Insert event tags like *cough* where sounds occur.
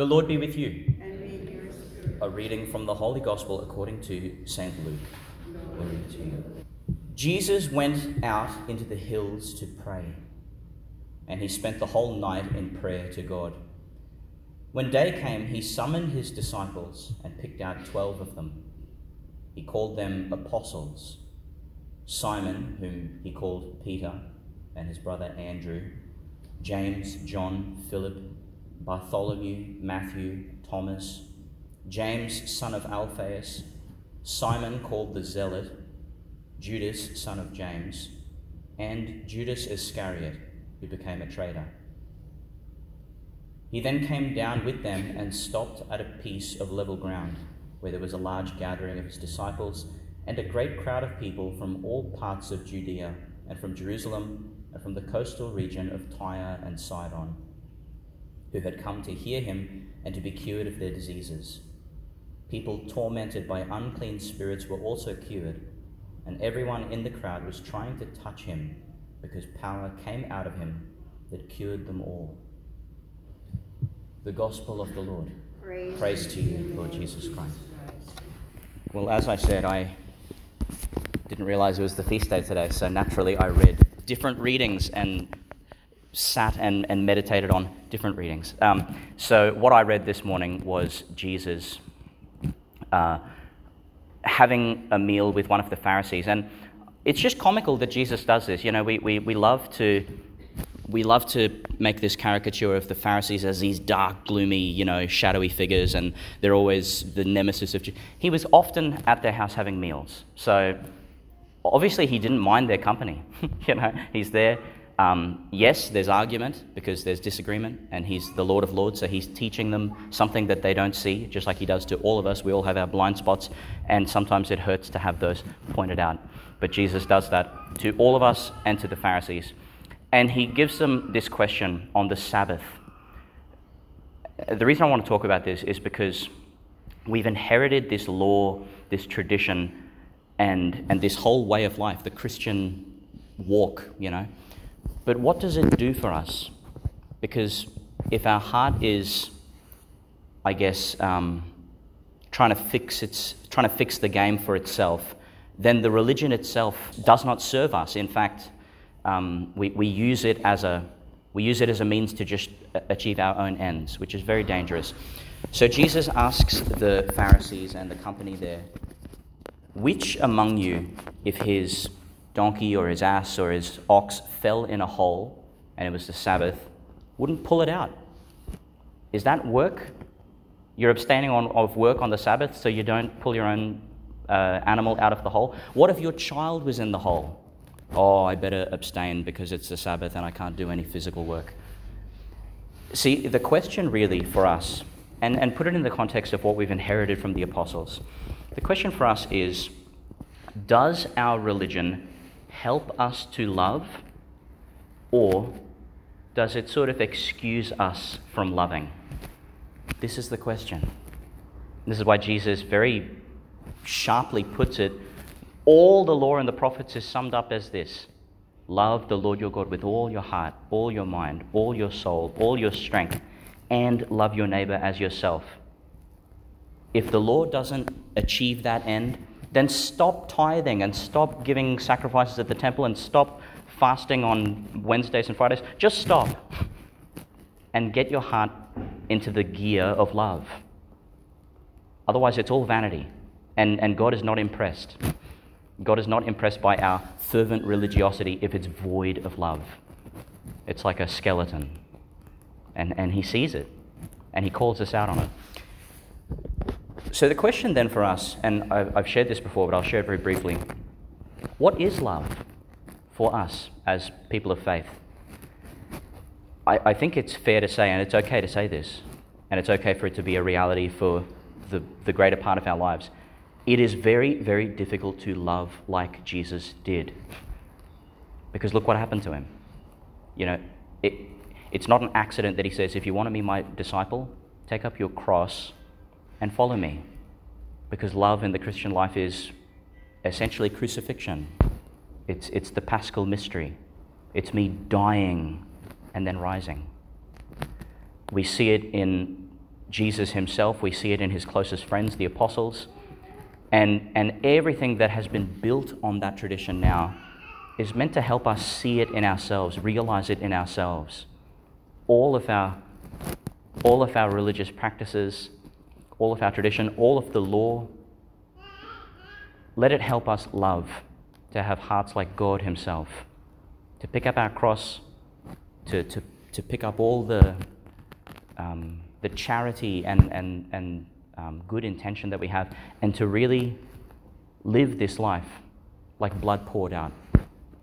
The Lord be with you. and with your spirit. A reading from the Holy Gospel according to St. Luke. Glory to you. Jesus went out into the hills to pray, and he spent the whole night in prayer to God. When day came, he summoned his disciples and picked out twelve of them. He called them apostles Simon, whom he called Peter, and his brother Andrew, James, John, Philip, Bartholomew, Matthew, Thomas, James, son of Alphaeus, Simon called the Zealot, Judas, son of James, and Judas Iscariot, who became a traitor. He then came down with them and stopped at a piece of level ground, where there was a large gathering of his disciples and a great crowd of people from all parts of Judea and from Jerusalem and from the coastal region of Tyre and Sidon, who had come to hear him and to be cured of their diseases. People tormented by unclean spirits were also cured, and everyone in the crowd was trying to touch him because power came out of him that cured them all. The Gospel of the Lord. Praise, Praise to you, Lord Jesus Christ. Well, as I said, I didn't realize it was the feast day today, so naturally I read different readings and sat and, and meditated on different readings. Um, so, what I read this morning was Jesus uh, having a meal with one of the Pharisees. And it's just comical that Jesus does this. You know, we, we, we love to. We love to make this caricature of the Pharisees as these dark, gloomy, you know, shadowy figures, and they're always the nemesis of. Jesus. He was often at their house having meals. So, obviously, he didn't mind their company. *laughs* you know, he's there. Um, yes, there's argument because there's disagreement, and he's the Lord of Lords, so he's teaching them something that they don't see, just like he does to all of us. We all have our blind spots, and sometimes it hurts to have those pointed out. But Jesus does that to all of us and to the Pharisees. And he gives them this question on the Sabbath. The reason I want to talk about this is because we've inherited this law, this tradition, and, and this whole way of life, the Christian walk, you know. But what does it do for us? Because if our heart is, I guess, um, trying to fix its, trying to fix the game for itself, then the religion itself does not serve us. In fact, um, we, we use it as a we use it as a means to just achieve our own ends, which is very dangerous. So Jesus asks the Pharisees and the company there, which among you, if his donkey or his ass or his ox fell in a hole and it was the Sabbath, wouldn't pull it out? Is that work? You're abstaining on, of work on the Sabbath so you don't pull your own uh, animal out of the hole? What if your child was in the hole? Oh, I better abstain because it's the Sabbath and I can't do any physical work. See, the question really for us, and, and put it in the context of what we've inherited from the apostles, the question for us is Does our religion help us to love, or does it sort of excuse us from loving? This is the question. This is why Jesus very sharply puts it all the law and the prophets is summed up as this Love the Lord your God with all your heart, all your mind, all your soul, all your strength, and love your neighbor as yourself. If the law doesn't achieve that end, then stop tithing and stop giving sacrifices at the temple and stop fasting on Wednesdays and Fridays. Just stop and get your heart into the gear of love. Otherwise, it's all vanity, and, and God is not impressed. God is not impressed by our fervent religiosity if it's void of love. It's like a skeleton. And, and He sees it, and He calls us out on it. So, the question then for us, and I've, shared this before, but I'll share it very briefly what is love for us as people of faith? I, I think it's fair to say, and it's okay to say this, and it's okay for it to be a reality for the, the greater part of our lives it is very, very difficult to love like Jesus did. Because look what happened to him. You know, it, it's not an accident that he says, if you want to be my disciple, take up your cross and follow me. Because love in the Christian life is essentially crucifixion, it's, it's the paschal mystery, it's me dying and then rising. We see it in Jesus himself. We see it in his closest friends, the apostles. And, and everything that has been built on that tradition now is meant to help us see it in ourselves, realize it in ourselves. All of our, all of our religious practices, all of our tradition, all of the law, let it help us love, to have hearts like God Himself, to pick up our cross, to, to, to pick up all the, um, the charity and, and, and um, good intention that we have, and to really live this life like blood poured out